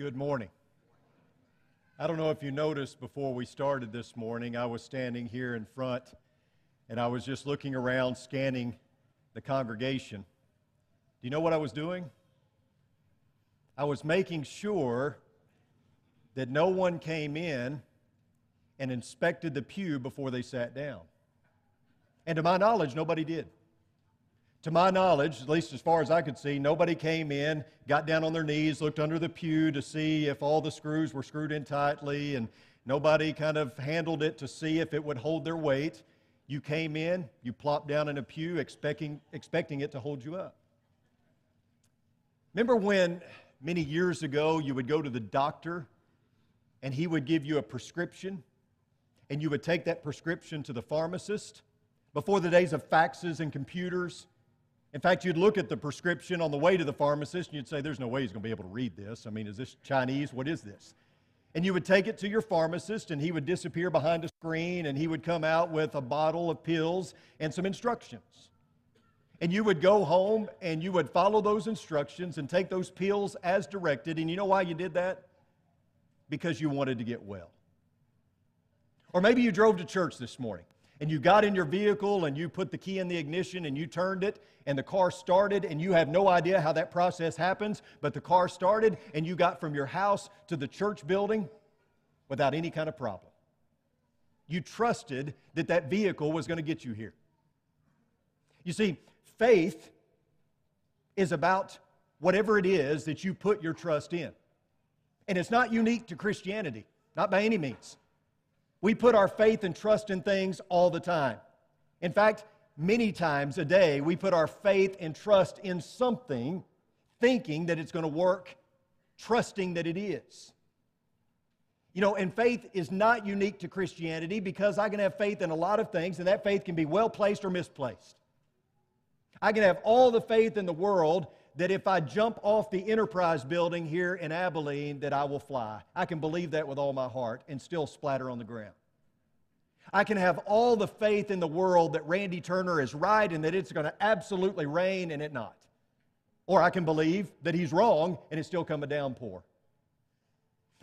Good morning. I don't know if you noticed before we started this morning, I was standing here in front and I was just looking around, scanning the congregation. Do you know what I was doing? I was making sure that no one came in and inspected the pew before they sat down. And to my knowledge, nobody did. To my knowledge, at least as far as I could see, nobody came in, got down on their knees, looked under the pew to see if all the screws were screwed in tightly, and nobody kind of handled it to see if it would hold their weight. You came in, you plopped down in a pew expecting, expecting it to hold you up. Remember when many years ago you would go to the doctor and he would give you a prescription and you would take that prescription to the pharmacist? Before the days of faxes and computers, in fact, you'd look at the prescription on the way to the pharmacist and you'd say, There's no way he's going to be able to read this. I mean, is this Chinese? What is this? And you would take it to your pharmacist and he would disappear behind a screen and he would come out with a bottle of pills and some instructions. And you would go home and you would follow those instructions and take those pills as directed. And you know why you did that? Because you wanted to get well. Or maybe you drove to church this morning and you got in your vehicle and you put the key in the ignition and you turned it and the car started and you have no idea how that process happens, but the car started and you got from your house to the church building without any kind of problem. You trusted that that vehicle was going to get you here. You see, faith is about whatever it is that you put your trust in. And it's not unique to Christianity, not by any means. We put our faith and trust in things all the time. In fact, many times a day, we put our faith and trust in something, thinking that it's going to work, trusting that it is. You know, and faith is not unique to Christianity because I can have faith in a lot of things, and that faith can be well placed or misplaced. I can have all the faith in the world that if I jump off the Enterprise building here in Abilene, that I will fly. I can believe that with all my heart and still splatter on the ground. I can have all the faith in the world that Randy Turner is right and that it's going to absolutely rain and it not. Or I can believe that he's wrong and it's still come a downpour.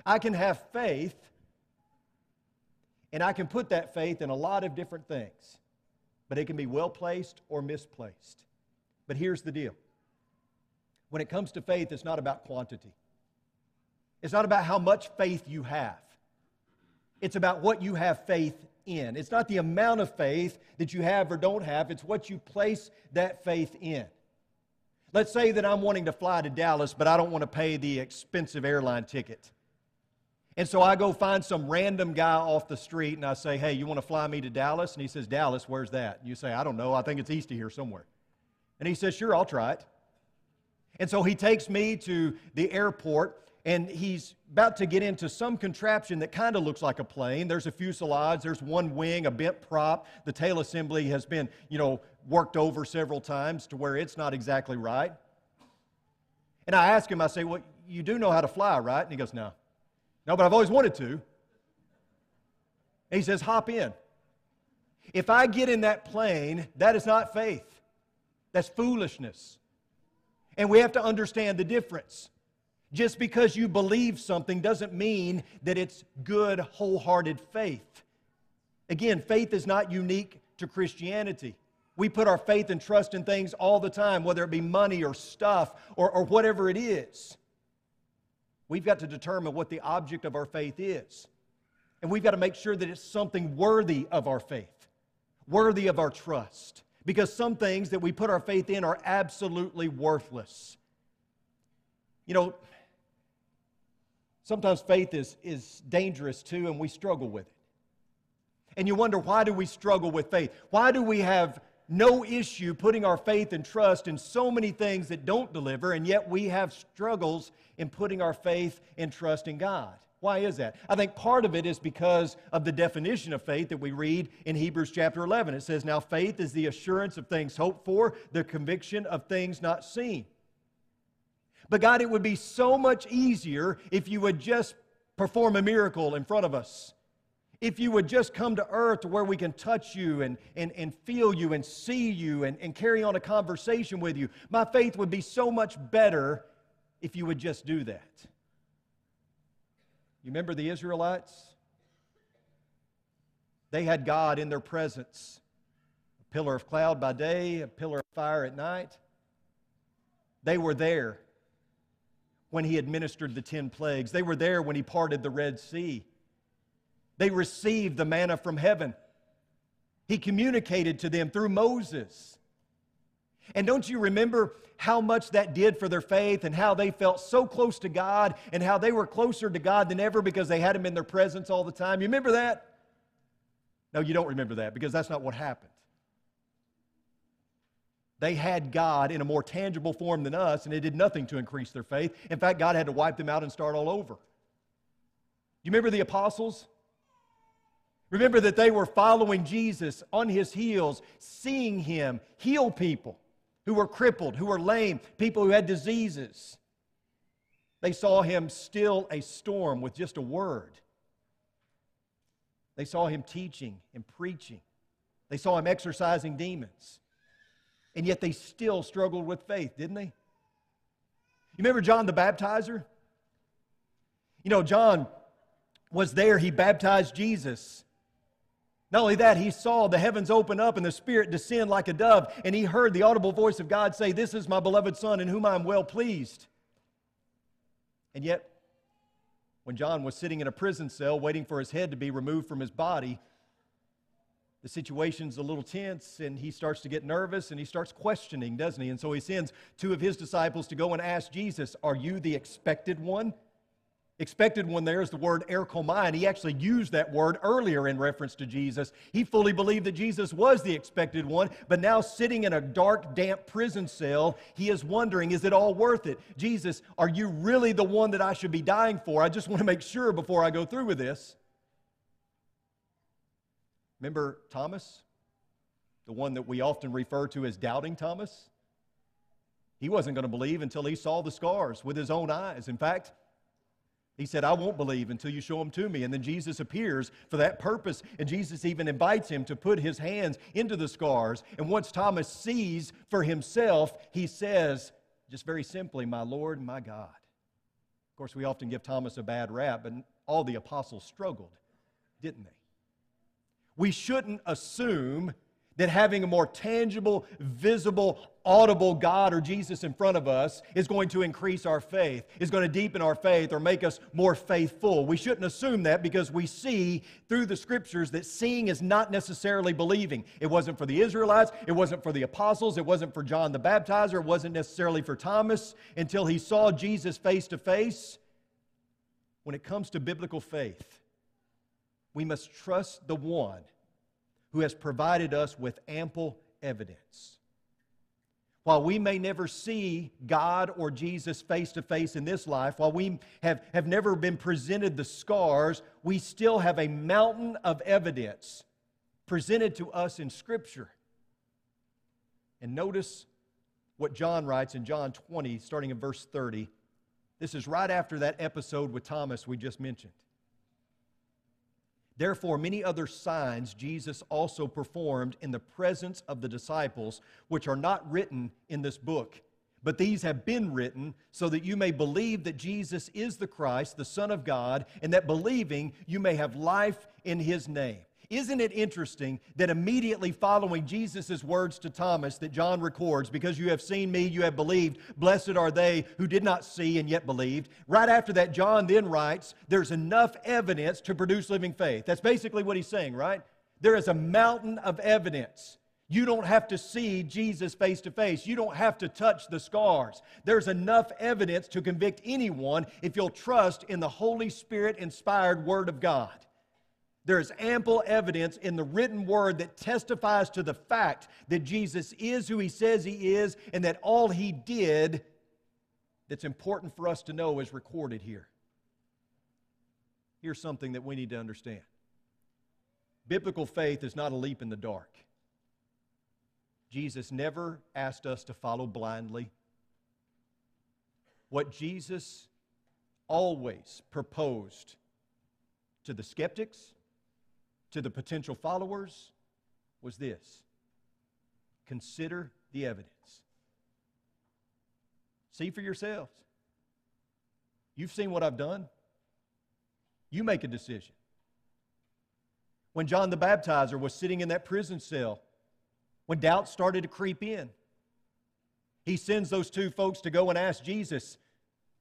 I can have faith and I can put that faith in a lot of different things, but it can be well placed or misplaced. But here's the deal when it comes to faith, it's not about quantity. It's not about how much faith you have. It's about what you have faith in. It's not the amount of faith that you have or don't have, it's what you place that faith in. Let's say that I'm wanting to fly to Dallas, but I don't want to pay the expensive airline ticket. And so I go find some random guy off the street and I say, Hey, you want to fly me to Dallas? And he says, Dallas, where's that? And you say, I don't know. I think it's east of here somewhere. And he says, Sure, I'll try it. And so he takes me to the airport and he's about to get into some contraption that kind of looks like a plane. There's a fuselage, there's one wing, a bent prop. The tail assembly has been, you know, worked over several times to where it's not exactly right. And I ask him, I say, Well, you do know how to fly, right? And he goes, No. No, but I've always wanted to. And he says, Hop in. If I get in that plane, that is not faith, that's foolishness. And we have to understand the difference. Just because you believe something doesn't mean that it's good, wholehearted faith. Again, faith is not unique to Christianity. We put our faith and trust in things all the time, whether it be money or stuff or, or whatever it is. We've got to determine what the object of our faith is. And we've got to make sure that it's something worthy of our faith, worthy of our trust because some things that we put our faith in are absolutely worthless. You know, sometimes faith is, is dangerous too, and we struggle with it. And you wonder, why do we struggle with faith? Why do we have no issue putting our faith and trust in so many things that don't deliver, and yet we have struggles in putting our faith and trust in God? Why is that? I think part of it is because of the definition of faith that we read in Hebrews chapter 11. It says, Now faith is the assurance of things hoped for, the conviction of things not seen. But God, it would be so much easier if you would just perform a miracle in front of us. If you would just come to earth where we can touch you and, and, and feel you and see you and, and carry on a conversation with you, my faith would be so much better if you would just do that. You remember the Israelites? They had God in their presence a pillar of cloud by day, a pillar of fire at night. They were there when he administered the ten plagues, they were there when he parted the Red Sea. They received the manna from heaven. He communicated to them through Moses. And don't you remember how much that did for their faith and how they felt so close to God and how they were closer to God than ever because they had Him in their presence all the time? You remember that? No, you don't remember that because that's not what happened. They had God in a more tangible form than us, and it did nothing to increase their faith. In fact, God had to wipe them out and start all over. You remember the apostles? Remember that they were following Jesus on his heels, seeing him heal people who were crippled, who were lame, people who had diseases. They saw him still a storm with just a word. They saw him teaching and preaching. They saw him exorcising demons. And yet they still struggled with faith, didn't they? You remember John the Baptizer? You know, John was there, he baptized Jesus. Not only that, he saw the heavens open up and the Spirit descend like a dove, and he heard the audible voice of God say, This is my beloved Son in whom I am well pleased. And yet, when John was sitting in a prison cell waiting for his head to be removed from his body, the situation's a little tense and he starts to get nervous and he starts questioning, doesn't he? And so he sends two of his disciples to go and ask Jesus, Are you the expected one? Expected one there is the word erchomai, and he actually used that word earlier in reference to Jesus. He fully believed that Jesus was the expected one, but now sitting in a dark, damp prison cell, he is wondering, is it all worth it? Jesus, are you really the one that I should be dying for? I just want to make sure before I go through with this. Remember Thomas? The one that we often refer to as doubting Thomas? He wasn't going to believe until he saw the scars with his own eyes. In fact, he said, I won't believe until you show them to me. And then Jesus appears for that purpose. And Jesus even invites him to put his hands into the scars. And once Thomas sees for himself, he says, just very simply, My Lord my God. Of course, we often give Thomas a bad rap, but all the apostles struggled, didn't they? We shouldn't assume that having a more tangible, visible, audible God or Jesus in front of us is going to increase our faith, is going to deepen our faith, or make us more faithful. We shouldn't assume that because we see through the scriptures that seeing is not necessarily believing. It wasn't for the Israelites, it wasn't for the apostles, it wasn't for John the Baptizer, it wasn't necessarily for Thomas until he saw Jesus face to face. When it comes to biblical faith, we must trust the one who has provided us with ample evidence. While we may never see God or Jesus face to face in this life, while we have, have never been presented the scars, we still have a mountain of evidence presented to us in Scripture. And notice what John writes in John 20, starting in verse 30. This is right after that episode with Thomas we just mentioned. Therefore, many other signs Jesus also performed in the presence of the disciples, which are not written in this book. But these have been written so that you may believe that Jesus is the Christ, the Son of God, and that believing you may have life in his name. Isn't it interesting that immediately following Jesus' words to Thomas that John records, because you have seen me, you have believed, blessed are they who did not see and yet believed. Right after that, John then writes, there's enough evidence to produce living faith. That's basically what he's saying, right? There is a mountain of evidence. You don't have to see Jesus face to face. You don't have to touch the scars. There's enough evidence to convict anyone if you'll trust in the Holy Spirit inspired Word of God. There is ample evidence in the written word that testifies to the fact that Jesus is who he says he is and that all he did that's important for us to know is recorded here. Here's something that we need to understand biblical faith is not a leap in the dark. Jesus never asked us to follow blindly. What Jesus always proposed to the skeptics, to the potential followers was this consider the evidence. See for yourselves. You've seen what I've done. You make a decision. When John the Baptizer was sitting in that prison cell, when doubt started to creep in, he sends those two folks to go and ask Jesus,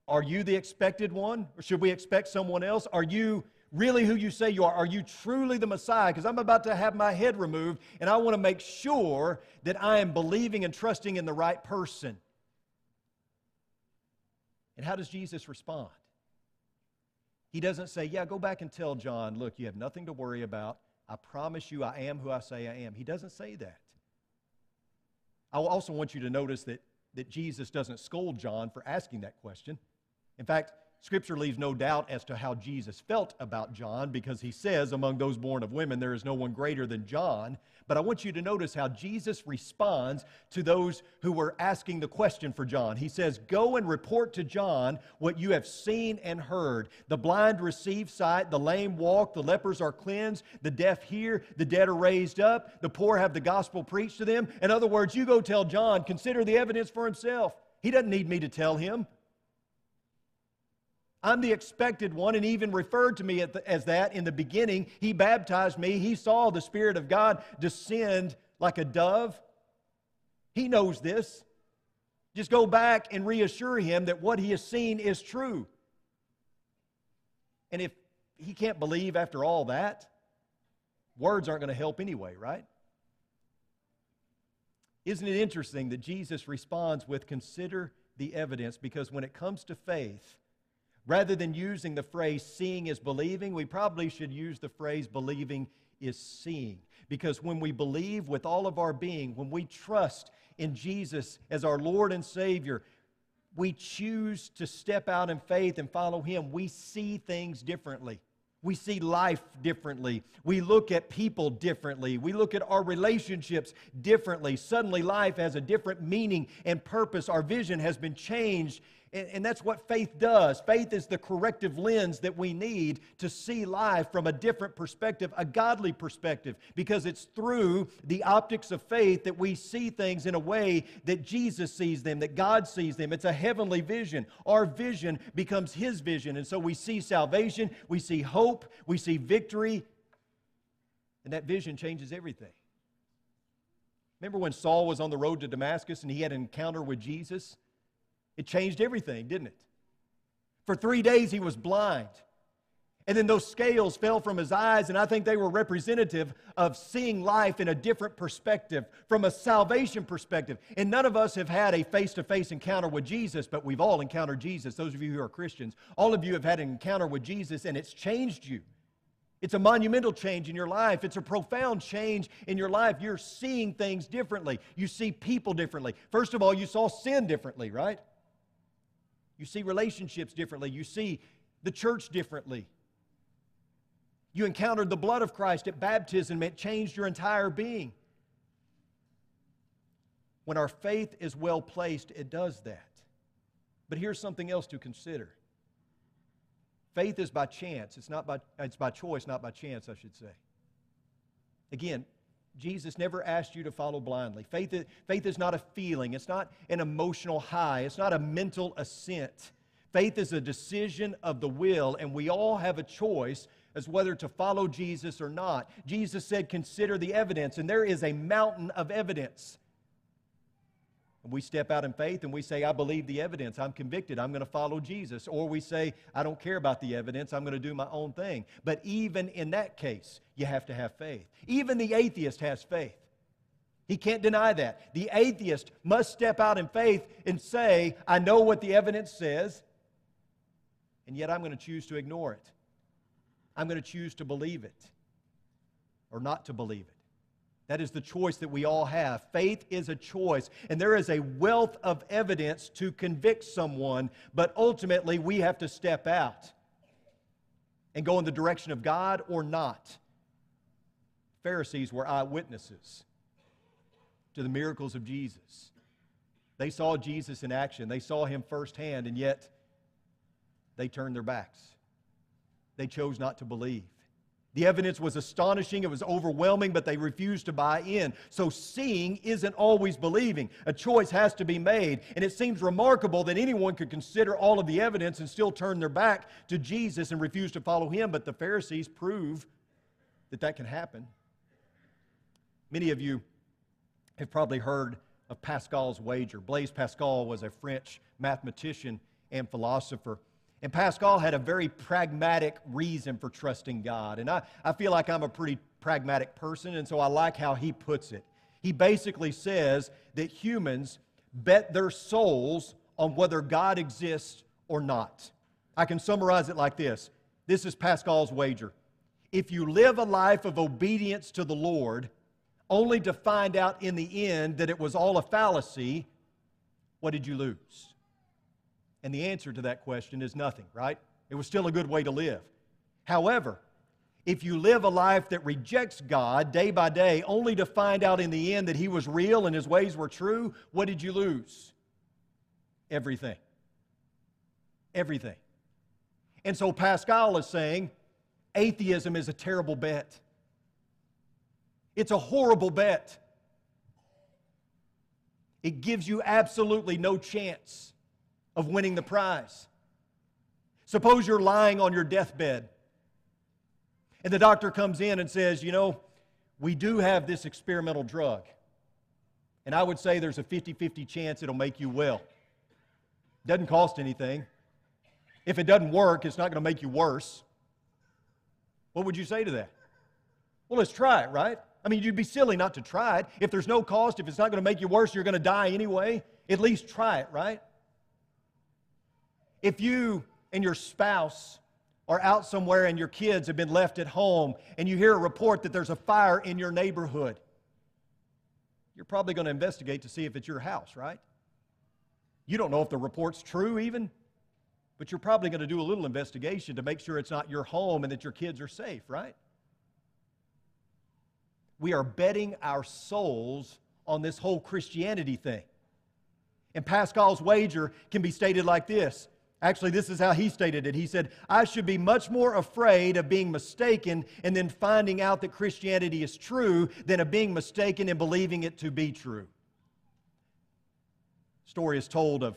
Are you the expected one? Or should we expect someone else? Are you really who you say you are? Are you truly the Messiah? Because I'm about to have my head removed, and I want to make sure that I am believing and trusting in the right person. And how does Jesus respond? He doesn't say, Yeah, go back and tell John, look, you have nothing to worry about. I promise you, I am who I say I am. He doesn't say that. I also want you to notice that, that Jesus doesn't scold John for asking that question. In fact, Scripture leaves no doubt as to how Jesus felt about John because he says, Among those born of women, there is no one greater than John. But I want you to notice how Jesus responds to those who were asking the question for John. He says, Go and report to John what you have seen and heard. The blind receive sight, the lame walk, the lepers are cleansed, the deaf hear, the dead are raised up, the poor have the gospel preached to them. In other words, you go tell John, consider the evidence for himself. He doesn't need me to tell him. I'm the expected one, and even referred to me as that in the beginning. He baptized me. He saw the Spirit of God descend like a dove. He knows this. Just go back and reassure him that what he has seen is true. And if he can't believe after all that, words aren't going to help anyway, right? Isn't it interesting that Jesus responds with consider the evidence because when it comes to faith, Rather than using the phrase seeing is believing, we probably should use the phrase believing is seeing. Because when we believe with all of our being, when we trust in Jesus as our Lord and Savior, we choose to step out in faith and follow Him. We see things differently. We see life differently. We look at people differently. We look at our relationships differently. Suddenly, life has a different meaning and purpose. Our vision has been changed and, and that's what faith does. Faith is the corrective lens that we need to see life from a different perspective, a godly perspective, because it's through the optics of faith that we see things in a way that Jesus sees them, that God sees them. It's a heavenly vision. Our vision becomes His vision. And so we see salvation, we see hope, we see victory, and that vision changes everything. Remember when Saul was on the road to Damascus and he had an encounter with Jesus? It changed everything, didn't it? For three days, he was blind. And then those scales fell from his eyes, and I think they were representative of seeing life in a different perspective, from a salvation perspective. And none of us have had a face to face encounter with Jesus, but we've all encountered Jesus. Those of you who are Christians, all of you have had an encounter with Jesus, and it's changed you. It's a monumental change in your life. It's a profound change in your life. You're seeing things differently. You see people differently. First of all, you saw sin differently, right? You see relationships differently. You see the church differently. You encountered the blood of Christ at baptism, it changed your entire being. When our faith is well placed, it does that. But here's something else to consider. Faith is by chance. It's not by it's by choice, not by chance, I should say. Again, Jesus never asked you to follow blindly. Faith is, faith is not a feeling, it's not an emotional high, it's not a mental assent. Faith is a decision of the will, and we all have a choice as whether to follow Jesus or not. Jesus said, Consider the evidence, and there is a mountain of evidence. And we step out in faith and we say, I believe the evidence. I'm convicted. I'm going to follow Jesus. Or we say, I don't care about the evidence. I'm going to do my own thing. But even in that case, you have to have faith. Even the atheist has faith. He can't deny that. The atheist must step out in faith and say, I know what the evidence says, and yet I'm going to choose to ignore it. I'm going to choose to believe it or not to believe it. That is the choice that we all have. Faith is a choice, and there is a wealth of evidence to convict someone, but ultimately we have to step out and go in the direction of God or not. Pharisees were eyewitnesses to the miracles of Jesus. They saw Jesus in action, they saw him firsthand, and yet they turned their backs. They chose not to believe. The evidence was astonishing, it was overwhelming, but they refused to buy in. So, seeing isn't always believing. A choice has to be made. And it seems remarkable that anyone could consider all of the evidence and still turn their back to Jesus and refuse to follow him. But the Pharisees prove that that can happen. Many of you have probably heard of Pascal's wager. Blaise Pascal was a French mathematician and philosopher. And Pascal had a very pragmatic reason for trusting God. And I, I feel like I'm a pretty pragmatic person, and so I like how he puts it. He basically says that humans bet their souls on whether God exists or not. I can summarize it like this this is Pascal's wager. If you live a life of obedience to the Lord, only to find out in the end that it was all a fallacy, what did you lose? And the answer to that question is nothing, right? It was still a good way to live. However, if you live a life that rejects God day by day, only to find out in the end that He was real and His ways were true, what did you lose? Everything. Everything. And so Pascal is saying atheism is a terrible bet. It's a horrible bet. It gives you absolutely no chance of winning the prize. Suppose you're lying on your deathbed and the doctor comes in and says, You know, we do have this experimental drug. And I would say there's a 50 50 chance it'll make you well. Doesn't cost anything. If it doesn't work, it's not going to make you worse. What would you say to that? Well, let's try it, right? I mean, you'd be silly not to try it. If there's no cost, if it's not going to make you worse, you're going to die anyway. At least try it, right? If you and your spouse are out somewhere and your kids have been left at home and you hear a report that there's a fire in your neighborhood, you're probably going to investigate to see if it's your house, right? You don't know if the report's true even, but you're probably going to do a little investigation to make sure it's not your home and that your kids are safe, right? we are betting our souls on this whole Christianity thing. And Pascal's wager can be stated like this. Actually, this is how he stated it. He said, I should be much more afraid of being mistaken and then finding out that Christianity is true than of being mistaken and believing it to be true. Story is told of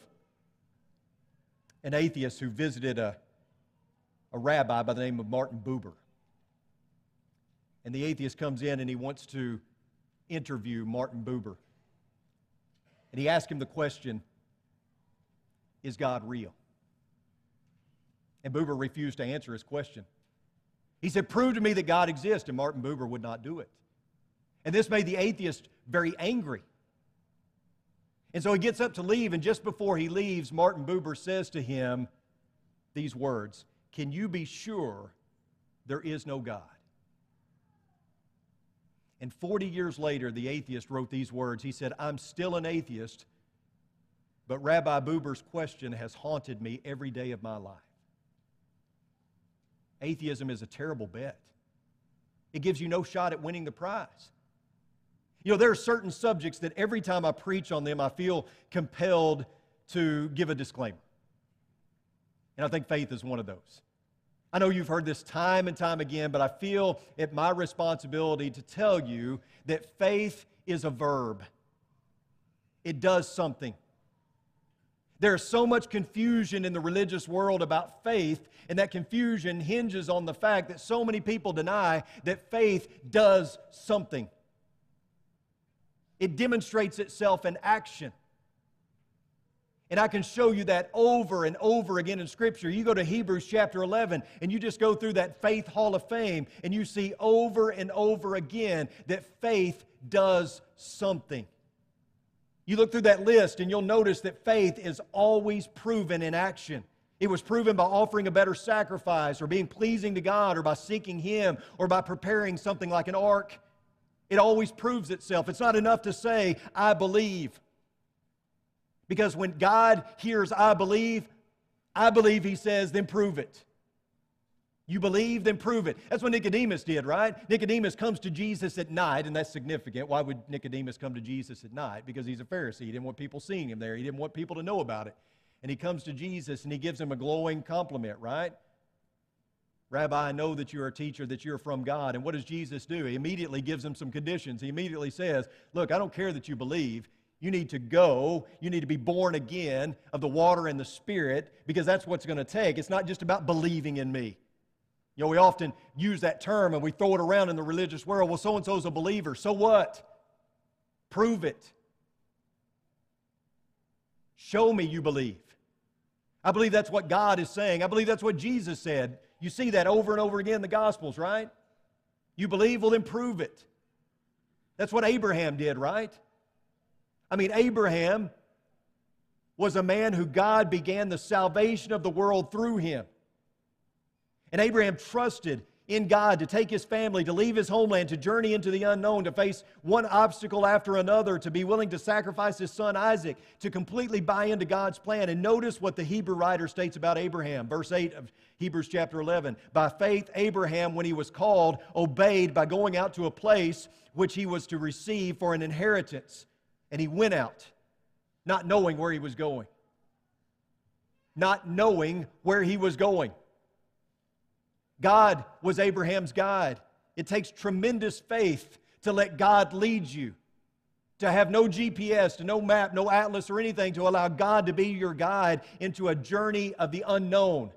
an atheist who visited a, a rabbi by the name of Martin Buber. And the atheist comes in and he wants to interview Martin Buber. And he asks him the question Is God real? And Buber refused to answer his question. He said, Prove to me that God exists. And Martin Buber would not do it. And this made the atheist very angry. And so he gets up to leave, and just before he leaves, Martin Buber says to him these words Can you be sure there is no God? And 40 years later, the atheist wrote these words. He said, I'm still an atheist, but Rabbi Buber's question has haunted me every day of my life. Atheism is a terrible bet. It gives you no shot at winning the prize. You know, there are certain subjects that every time I preach on them, I feel compelled to give a disclaimer. And I think faith is one of those. I know you've heard this time and time again, but I feel it my responsibility to tell you that faith is a verb. It does something. There's so much confusion in the religious world about faith, and that confusion hinges on the fact that so many people deny that faith does something. It demonstrates itself in action. And I can show you that over and over again in Scripture. You go to Hebrews chapter 11 and you just go through that faith hall of fame and you see over and over again that faith does something. You look through that list and you'll notice that faith is always proven in action. It was proven by offering a better sacrifice or being pleasing to God or by seeking Him or by preparing something like an ark. It always proves itself. It's not enough to say, I believe. Because when God hears, I believe, I believe, he says, then prove it. You believe, then prove it. That's what Nicodemus did, right? Nicodemus comes to Jesus at night, and that's significant. Why would Nicodemus come to Jesus at night? Because he's a Pharisee. He didn't want people seeing him there, he didn't want people to know about it. And he comes to Jesus and he gives him a glowing compliment, right? Rabbi, I know that you're a teacher, that you're from God. And what does Jesus do? He immediately gives him some conditions. He immediately says, Look, I don't care that you believe. You need to go. You need to be born again of the water and the Spirit because that's what's going to take. It's not just about believing in me. You know, we often use that term and we throw it around in the religious world. Well, so and so's a believer. So what? Prove it. Show me you believe. I believe that's what God is saying. I believe that's what Jesus said. You see that over and over again in the Gospels, right? You believe, well, then prove it. That's what Abraham did, right? I mean, Abraham was a man who God began the salvation of the world through him. And Abraham trusted in God to take his family, to leave his homeland, to journey into the unknown, to face one obstacle after another, to be willing to sacrifice his son Isaac, to completely buy into God's plan. And notice what the Hebrew writer states about Abraham. Verse 8 of Hebrews chapter 11. By faith, Abraham, when he was called, obeyed by going out to a place which he was to receive for an inheritance. And he went out, not knowing where he was going. Not knowing where he was going. God was Abraham's guide. It takes tremendous faith to let God lead you, to have no GPS, to no map, no atlas or anything, to allow God to be your guide into a journey of the unknown.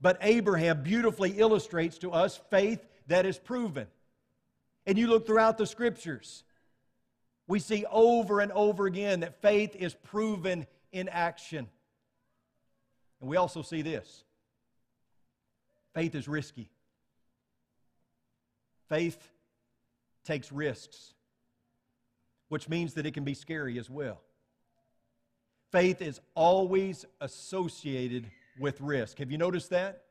But Abraham beautifully illustrates to us faith that is proven. And you look throughout the scriptures, we see over and over again that faith is proven in action. And we also see this Faith is risky. Faith takes risks, which means that it can be scary as well. Faith is always associated with risk. Have you noticed that?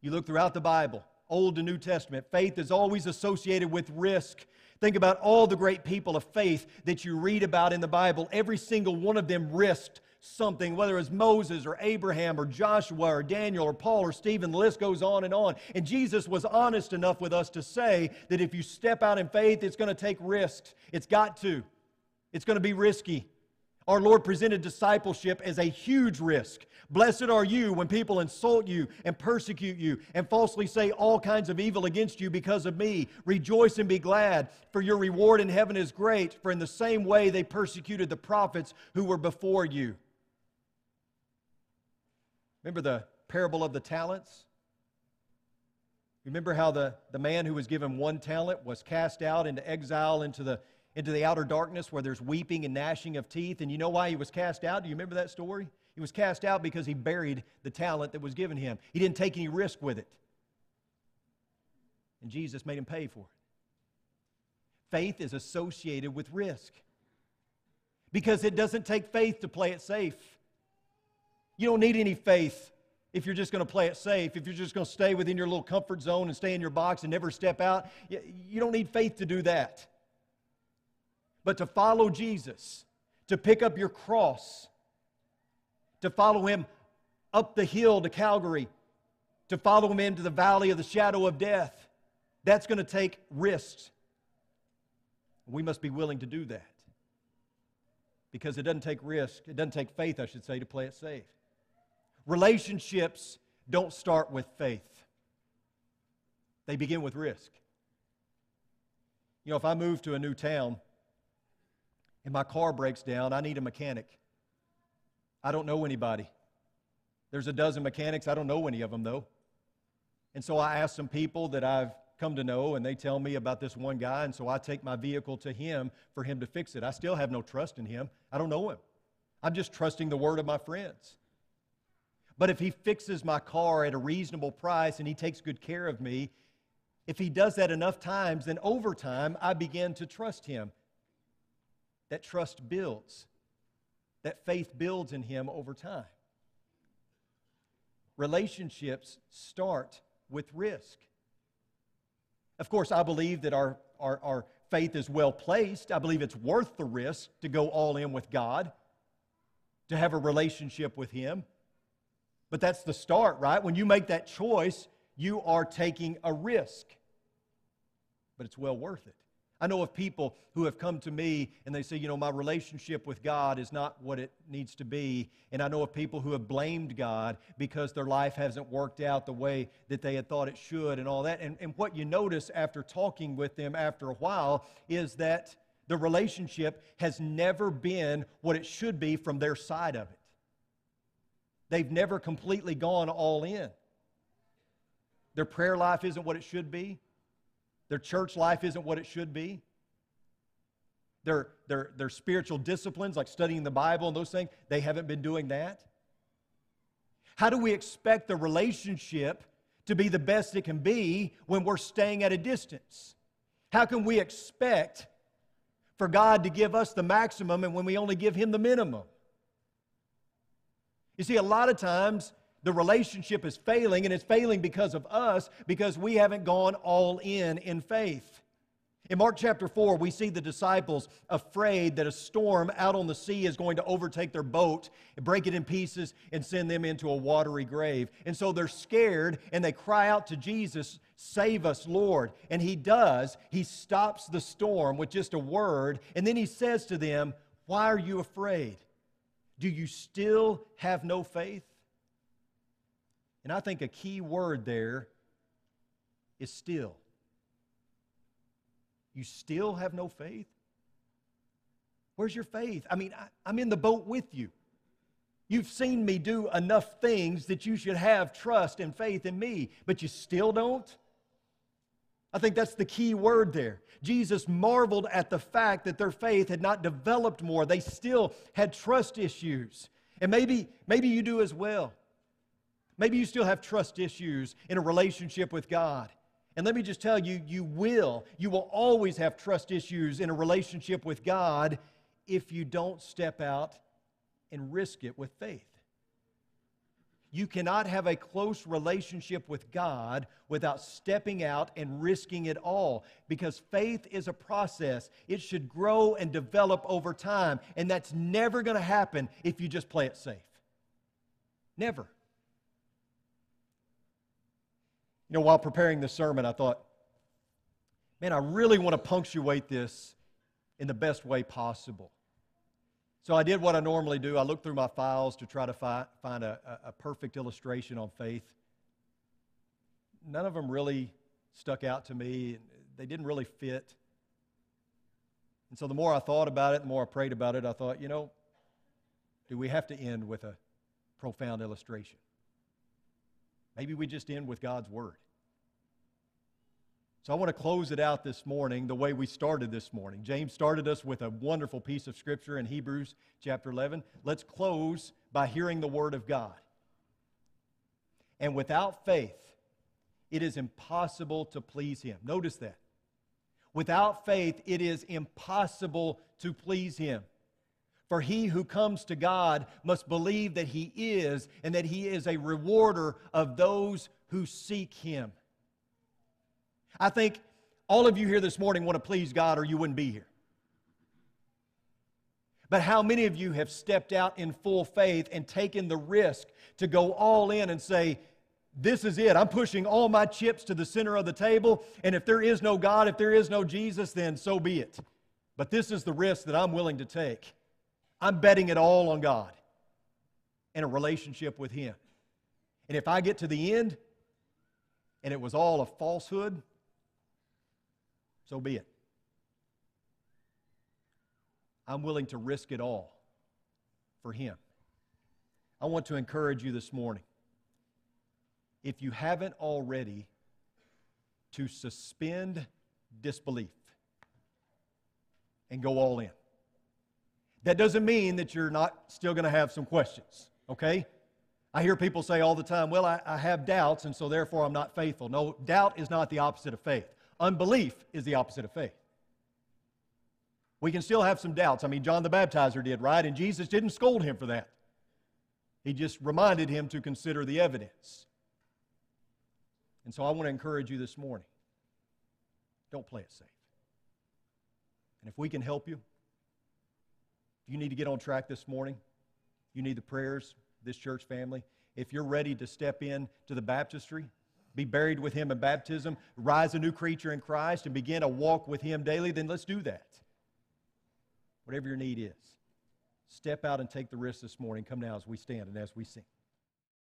You look throughout the Bible, Old and New Testament, faith is always associated with risk. Think about all the great people of faith that you read about in the Bible. Every single one of them risked something, whether it was Moses or Abraham or Joshua or Daniel or Paul or Stephen, the list goes on and on. And Jesus was honest enough with us to say that if you step out in faith, it's going to take risks. It's got to, it's going to be risky. Our Lord presented discipleship as a huge risk. Blessed are you when people insult you and persecute you and falsely say all kinds of evil against you because of me. Rejoice and be glad, for your reward in heaven is great, for in the same way they persecuted the prophets who were before you. Remember the parable of the talents? Remember how the, the man who was given one talent was cast out into exile into the, into the outer darkness where there's weeping and gnashing of teeth? And you know why he was cast out? Do you remember that story? He was cast out because he buried the talent that was given him. He didn't take any risk with it. And Jesus made him pay for it. Faith is associated with risk because it doesn't take faith to play it safe. You don't need any faith if you're just going to play it safe, if you're just going to stay within your little comfort zone and stay in your box and never step out. You don't need faith to do that. But to follow Jesus, to pick up your cross, to follow him up the hill to Calvary, to follow him into the valley of the shadow of death, that's going to take risks. We must be willing to do that. Because it doesn't take risk, it doesn't take faith, I should say, to play it safe. Relationships don't start with faith, they begin with risk. You know, if I move to a new town and my car breaks down, I need a mechanic. I don't know anybody. There's a dozen mechanics, I don't know any of them though. And so I ask some people that I've come to know, and they tell me about this one guy, and so I take my vehicle to him for him to fix it. I still have no trust in him. I don't know him. I'm just trusting the word of my friends. But if he fixes my car at a reasonable price and he takes good care of me, if he does that enough times, then over time I begin to trust him. That trust builds, that faith builds in him over time. Relationships start with risk. Of course, I believe that our, our, our faith is well placed. I believe it's worth the risk to go all in with God, to have a relationship with Him. But that's the start, right? When you make that choice, you are taking a risk. But it's well worth it. I know of people who have come to me and they say, you know, my relationship with God is not what it needs to be. And I know of people who have blamed God because their life hasn't worked out the way that they had thought it should and all that. And, and what you notice after talking with them after a while is that the relationship has never been what it should be from their side of it. They've never completely gone all in. Their prayer life isn't what it should be. Their church life isn't what it should be. Their, their, their spiritual disciplines, like studying the Bible and those things, they haven't been doing that. How do we expect the relationship to be the best it can be when we're staying at a distance? How can we expect for God to give us the maximum and when we only give Him the minimum? You see, a lot of times the relationship is failing, and it's failing because of us, because we haven't gone all in in faith. In Mark chapter 4, we see the disciples afraid that a storm out on the sea is going to overtake their boat, and break it in pieces, and send them into a watery grave. And so they're scared and they cry out to Jesus, Save us, Lord. And he does. He stops the storm with just a word, and then he says to them, Why are you afraid? Do you still have no faith? And I think a key word there is still. You still have no faith? Where's your faith? I mean, I, am in the boat with you. You've seen me do enough things that you should have trust and faith in me, but you still don't? I think that's the key word there. Jesus marveled at the fact that their faith had not developed more. They still had trust issues. And maybe, maybe you do as well. Maybe you still have trust issues in a relationship with God. And let me just tell you, you will. You will always have trust issues in a relationship with God if you don't step out and risk it with faith. You cannot have a close relationship with God without stepping out and risking it all because faith is a process. It should grow and develop over time, and that's never going to happen if you just play it safe. Never. You know, while preparing the sermon, I thought, man, I really want to punctuate this in the best way possible. So I did what I normally do. I looked through my files to try to fi- find a, a perfect illustration on faith. None of them really stuck out to me, they didn't really fit. And so the more I thought about it, the more I prayed about it, I thought, you know, do we have to end with a profound illustration? Maybe we just end with God's Word. So I want to close it out this morning the way we started this morning. James started us with a wonderful piece of scripture in Hebrews chapter 11. Let's close by hearing the Word of God. And without faith, it is impossible to please Him. Notice that. Without faith, it is impossible to please Him. For he who comes to God must believe that he is and that he is a rewarder of those who seek him. I think all of you here this morning want to please God or you wouldn't be here. But how many of you have stepped out in full faith and taken the risk to go all in and say, This is it. I'm pushing all my chips to the center of the table. And if there is no God, if there is no Jesus, then so be it. But this is the risk that I'm willing to take. I'm betting it all on God and a relationship with Him. And if I get to the end and it was all a falsehood, so be it. I'm willing to risk it all for Him. I want to encourage you this morning. If you haven't already, to suspend disbelief and go all in. That doesn't mean that you're not still going to have some questions, okay? I hear people say all the time, well, I, I, have doubts, and so therefore I'm not faithful. No, doubt is not the opposite of faith. Unbelief is the opposite of faith. We can still have some doubts. I mean, John the Baptizer did, right? And Jesus didn't scold him for that. He just reminded him to consider the evidence. And so I want to encourage you this morning don't play it safe. And if we can help you, you need to get on track this morning, you need the prayers, this church family. If you're ready to step in to the baptistry, be buried with Him in baptism, rise a new creature in Christ, and begin a walk with Him daily, then let's do that. Whatever your need is. Step out and take the risk this morning. Come now as we stand and as we sing.